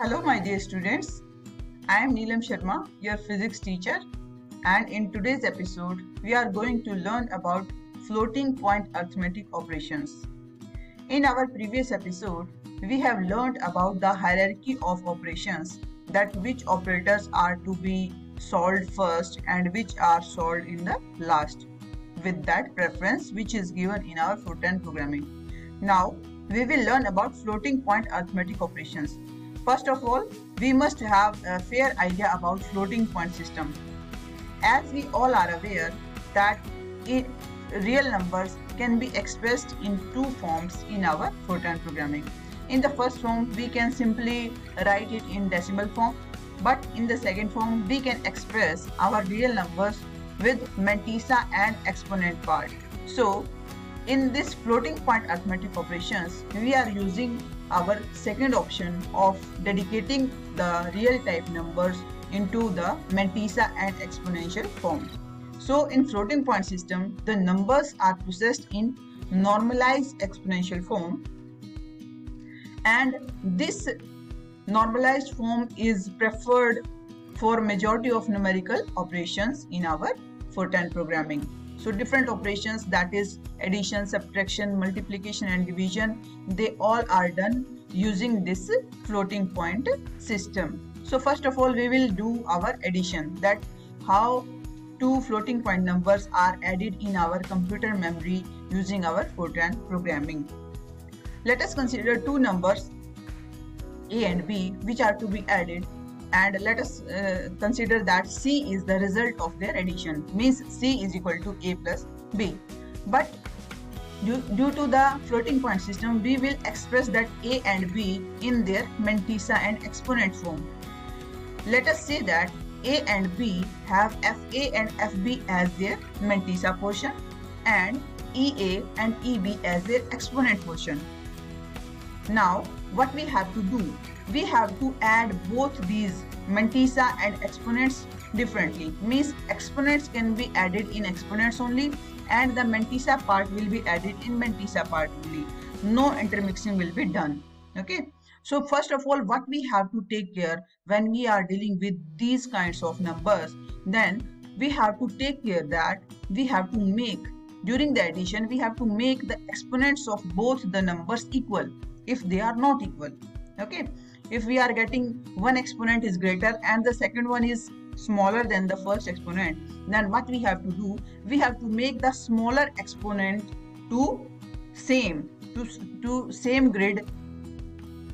Hello, my dear students. I am Neelam Sharma, your physics teacher, and in today's episode, we are going to learn about floating point arithmetic operations. In our previous episode, we have learned about the hierarchy of operations that which operators are to be solved first and which are solved in the last with that preference which is given in our Fortran programming. Now, we will learn about floating point arithmetic operations. First of all, we must have a fair idea about floating point system. As we all are aware that real numbers can be expressed in two forms in our Fortran programming. In the first form, we can simply write it in decimal form, but in the second form, we can express our real numbers with mantissa and exponent part. So, in this floating point arithmetic operations, we are using our second option of dedicating the real type numbers into the mantissa and exponential form. So in floating point system, the numbers are processed in normalized exponential form and this normalized form is preferred for majority of numerical operations in our Fortran programming. So different operations that is addition, subtraction, multiplication and division they all are done using this floating point system. So first of all we will do our addition that how two floating point numbers are added in our computer memory using our Fortran programming. Let us consider two numbers a and b which are to be added and let us uh, consider that C is the result of their addition. Means C is equal to A plus B. But due, due to the floating point system we will express that A and B in their mantissa and exponent form. Let us say that A and B have FA and FB as their mantissa portion and EA and EB as their exponent portion now what we have to do? We have to add both these mantissa and exponents differently. Means exponents can be added in exponents only and the mantissa part will be added in mantissa part only. No intermixing will be done. Okay? So first of all what we have to take care when we are dealing with these kinds of numbers then we have to take care that we have to make during the addition we have to make the exponents of both the numbers equal if they are not equal okay? If we are getting one exponent is greater and the second one is smaller than the first exponent then what we have to do? We have to make the smaller exponent to same to, to same grid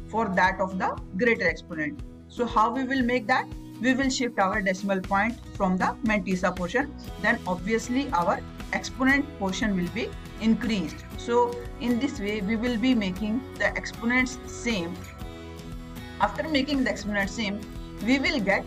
for that of the greater exponent. So how we will make that? We will shift our decimal point from the mantissa portion. Then obviously our exponent portion will be increased so in this way we will be making the exponents same after making the exponent same, we will get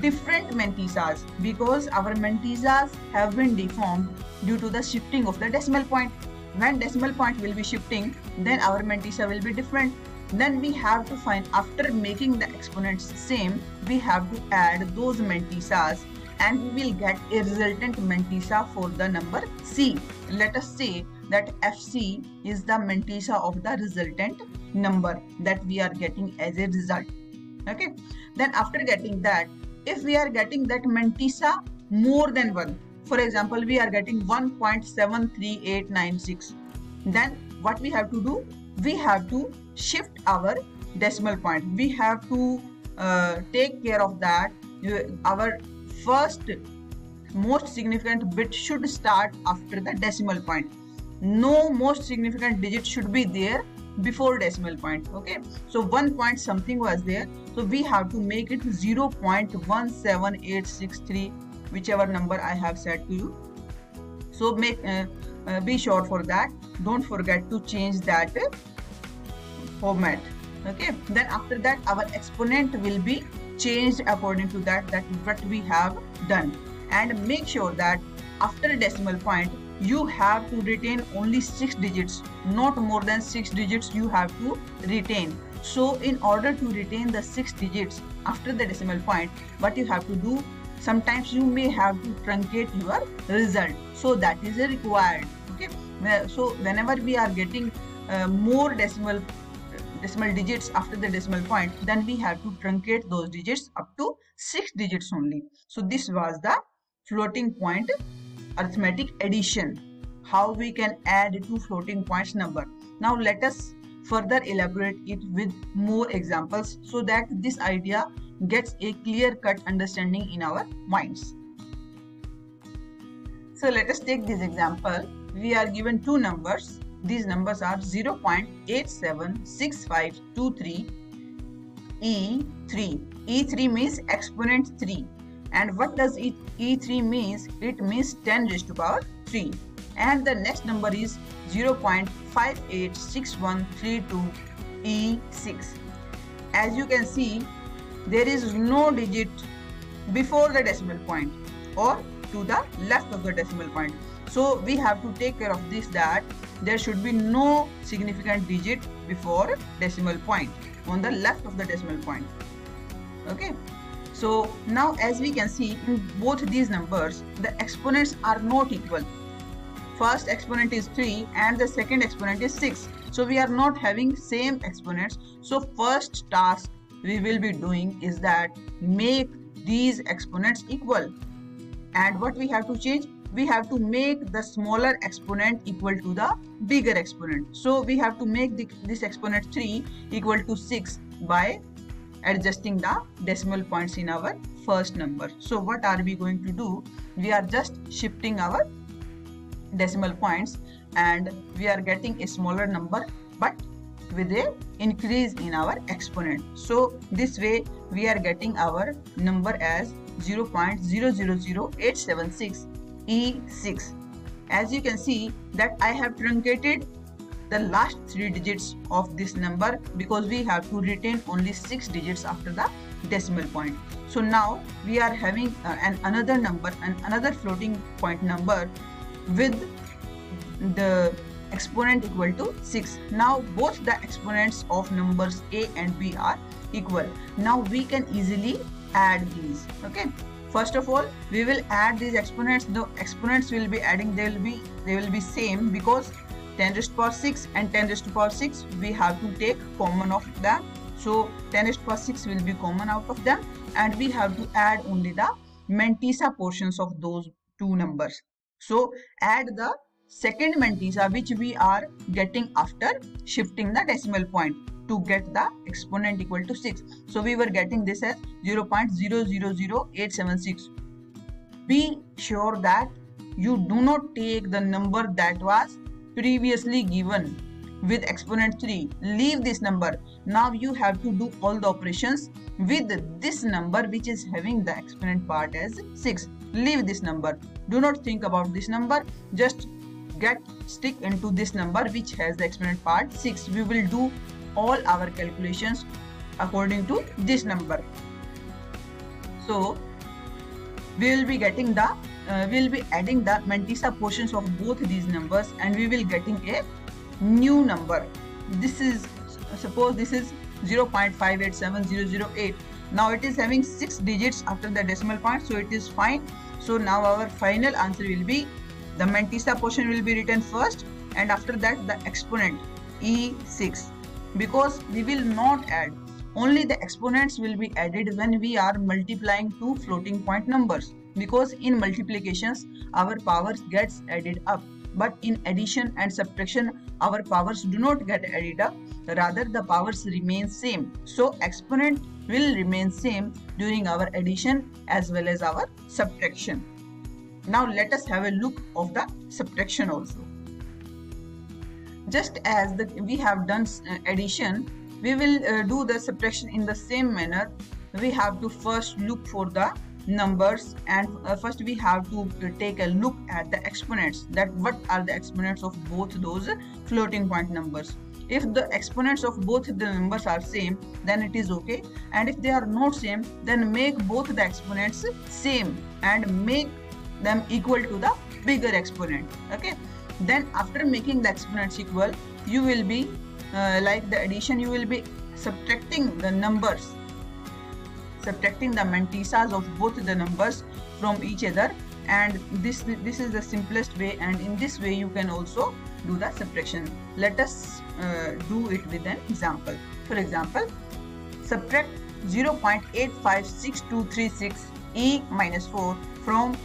different mantissas because our mantissas have been deformed due to the shifting of the decimal point. When decimal point will be shifting, then our mantissa will be different. Then we have to find after making the exponents same, we have to add those mantissas and we will get a resultant mantissa for the number C. Let us say that FC is the mantissa of the resultant number that we are getting as a result. Okay? Then after getting that if we are getting that mantissa more than one for example we are getting 1.73896 then what we have to do? We have to shift our decimal point. We have to uh, take care of that our first most significant bit should start after the decimal point. No most significant digit should be there before decimal point okay? So one point something was there. So we have to make it 0.17863 whichever number i have said to you. So make uh, uh, be sure for that. Don't forget to change that uh, format okay? Then after that our exponent will be changed according to that that what we have done. And make sure that after a decimal point you have to retain only six digits not more than six digits you have to retain. So in order to retain the six digits after the decimal point what you have to do sometimes you may have to truncate your result. So that is required. Okay? So whenever we are getting uh, more decimal decimal digits after the decimal point then we have to truncate those digits up to six digits only. So this was the floating point arithmetic addition. How we can add two floating points number? Now let us further elaborate it with more examples so that this idea gets a clear cut understanding in our minds. So let us take this example. We are given two numbers these numbers are 0.876523 E3. E3 means exponent 3. And what does E E3 means? It means 10 raised to power 3. And the next number is 0.586132 E6. As you can see, there is no digit before the decimal point or to the left of the decimal point. So we have to take care of this that there should be no significant digit before decimal point. On the left of the decimal point. Okay? So now as we can see in both these numbers the exponents are not equal. First exponent is 3 and the second exponent is 6 so we are not having same exponents. So first task we will be doing is that make these exponents equal. And what we have to change we have to make the smaller exponent equal to the bigger exponent. So we have to make the, this exponent 3 equal to 6 by adjusting the decimal points in our first number. So what are we going to do? We are just shifting our decimal points and we are getting a smaller number but with a increase in our exponent. So this way we are getting our number as 0.000876 E6. As you can see that I have truncated the last three digits of this number because we have to retain only six digits after the decimal point. So now we are having uh, an another number and another floating point number with the exponent equal to 6. Now both the exponents of numbers a and b are equal. Now we can easily add these. Okay. First of all, we will add these exponents. The exponents will be adding, they will be they will be same because 10 raised to power 6 and 10 raised to power 6 we have to take common of them. So 10 raised to power 6 will be common out of them and we have to add only the mantissa portions of those two numbers. So add the second mantissa which we are getting after shifting the decimal point to get the exponent equal to 6. So we were getting this as 0.000876. Be sure that you do not take the number that was previously given with exponent 3. Leave this number. Now you have to do all the operations with this number which is having the exponent part as 6. Leave this number. Do not think about this number. Just get stick into this number which has the exponent part 6. We will do all our calculations according to this number. So we will be getting the uh, we will be adding the mantissa portions of both these numbers and we will getting a new number. This is suppose this is 0.587008. Now it is having 6 digits after the decimal point so it is fine. So now our final answer will be the mantissa portion will be written first and after that the exponent E6 because we will not add. Only the exponents will be added when we are multiplying two floating point numbers because in multiplications our powers gets added up. But in addition and subtraction our powers do not get added up. Rather the powers remain same. So exponent will remain same during our addition as well as our subtraction. Now let us have a look of the subtraction also just as the, we have done uh, addition we will uh, do the subtraction in the same manner. We have to first look for the numbers and uh, first we have to take a look at the exponents that what are the exponents of both those floating point numbers. If the exponents of both the numbers are same then it is okay. And if they are not same then make both the exponents same and make them equal to the bigger exponent. Okay then after making the exponents equal you will be uh, like the addition you will be subtracting the numbers subtracting the mantissas of both the numbers from each other. And this this is the simplest way and in this way you can also do the subtraction. Let us uh, do it with an example. For example, subtract 0.856236 e minus 4 from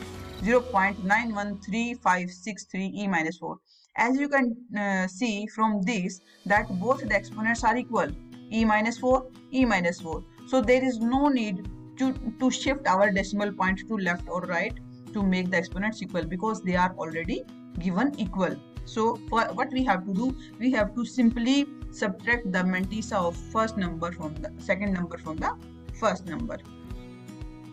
0.913563 e minus 4. As you can uh, see from this that both the exponents are equal e minus 4, e minus 4. So there is no need to, to shift our decimal point to left or right to make the exponents equal because they are already given equal. So for what we have to do, we have to simply subtract the mantissa of first number from the second number from the first number.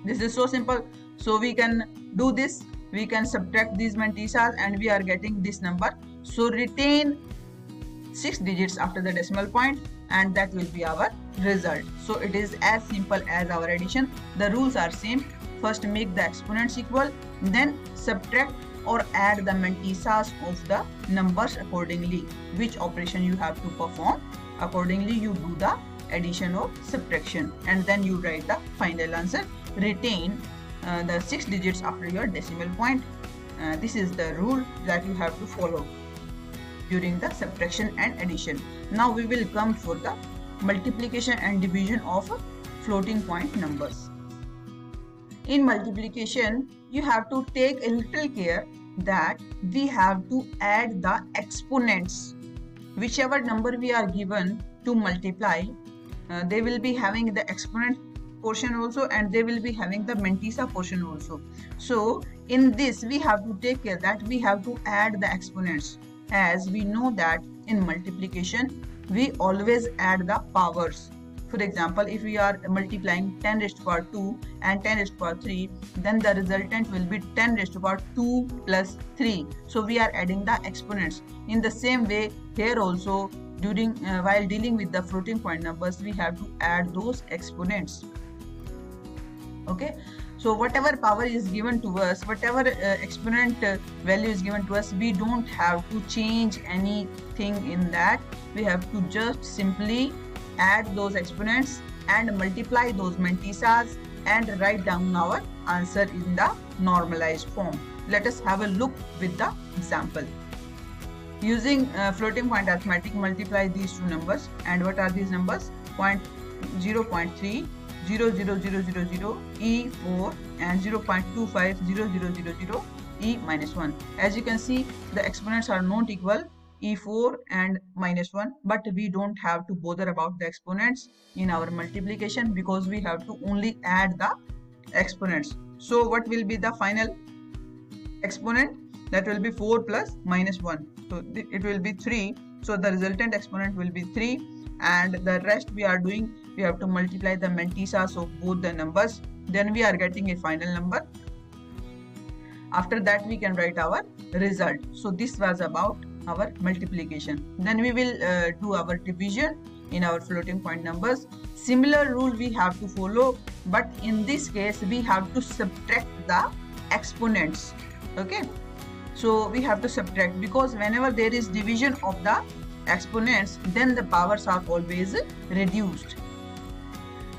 This is so simple. So we can do this. We can subtract these mantissas and we are getting this number. So retain 6 digits after the decimal point and that will be our result. So it is as simple as our addition. The rules are same. First make the exponents equal, then subtract or add the mantissas of the numbers accordingly. Which operation you have to perform. Accordingly you do the addition or subtraction and then you write the final answer. Retain uh, the 6 digits after your decimal point. Uh, this is the rule that you have to follow during the subtraction and addition. Now we will come for the multiplication and division of floating point numbers. In multiplication, you have to take a little care that we have to add the exponents. Whichever number we are given to multiply, uh, they will be having the exponent portion also and they will be having the mantissa portion also. So in this we have to take care that we have to add the exponents. As we know that in multiplication we always add the powers. For example if we are multiplying 10 raised to power 2 and 10 raised to power 3 then the resultant will be 10 raised to power 2 plus 3 so we are adding the exponents. In the same way here also during uh, while dealing with the floating point numbers we have to add those exponents okay? So whatever power is given to us whatever uh, exponent uh, value is given to us we don't have to change anything in that. We have to just simply add those exponents and multiply those mantissas and write down our answer in the normalized form. Let us have a look with the example. Using uh, floating point arithmetic multiply these two numbers. And what are these numbers? Point 0.3 00000 E4 and 0.250000 E minus 1. As you can see, the exponents are not equal E4 and minus 1 but we don't have to bother about the exponents in our multiplication because we have to only add the exponents. So what will be the final exponent? That will be 4 plus minus 1. So it will be 3. So the resultant exponent will be 3 and the rest we are doing we have to multiply the mantissas of both the numbers then we are getting a final number. After that we can write our result. So this was about our multiplication. Then we will uh, do our division in our floating point numbers. Similar rule we have to follow but in this case we have to subtract the exponents. Okay? So we have to subtract because whenever there is division of the exponents then the powers are always reduced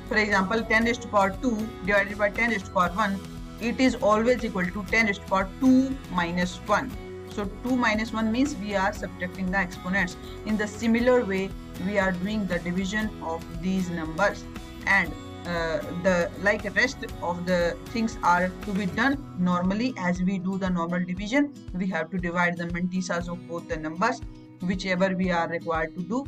for example, 10 raised to power 2 divided by 10 raised to power 1, it is always equal to 10 raised to power 2 minus 1. So 2 minus 1 means we are subtracting the exponents. In the similar way, we are doing the division of these numbers and uh, the like rest of the things are to be done normally as we do the normal division we have to divide the mantissas of both the numbers whichever we are required to do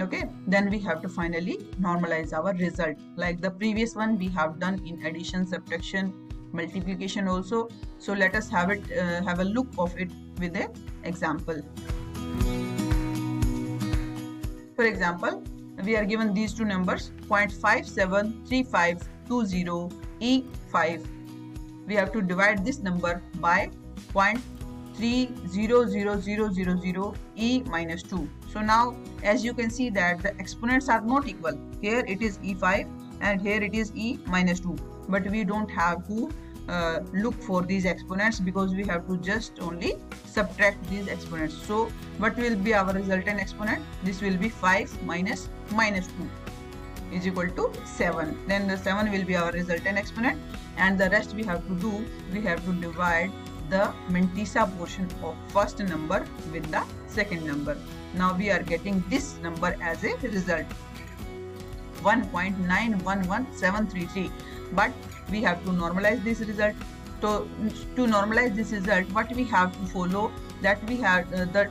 okay then we have to finally normalize our result. Like the previous one we have done in addition subtraction multiplication also. So let us have it uh, have a look of it with an example. For example we are given these two numbers 0.573520e5 we have to divide this number by 0.573520 3000000e minus 2. So now as you can see that the exponents are not equal. Here it is e5 and here it is e minus 2. But we don't have to uh, look for these exponents because we have to just only subtract these exponents. So what will be our resultant exponent? This will be 5 minus minus 2 is equal to 7 then the 7 will be our resultant exponent and the rest we have to do we have to divide the mantissa portion of first number with the second number. Now we are getting this number as a result. 1.911733 but we have to normalize this result. To, to normalize this result what we have to follow that we have uh, that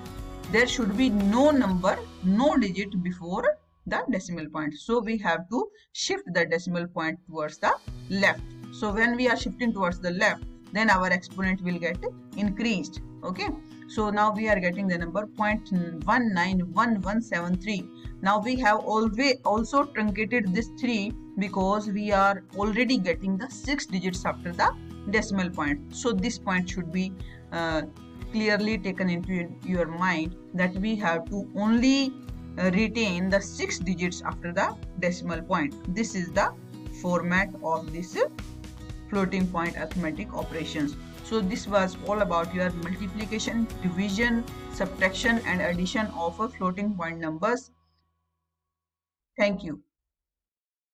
there should be no number no digit before the decimal point. So we have to shift the decimal point towards the left. So when we are shifting towards the left then our exponent will get increased okay? So now we are getting the number 0.191173 now we have always also truncated this 3 because we are already getting the 6 digits after the decimal point. So this point should be uh, clearly taken into your mind that we have to only uh, retain the 6 digits after the decimal point. This is the format of this floating point arithmetic operations so this was all about your multiplication, division, subtraction and addition of a floating point numbers. Thank you.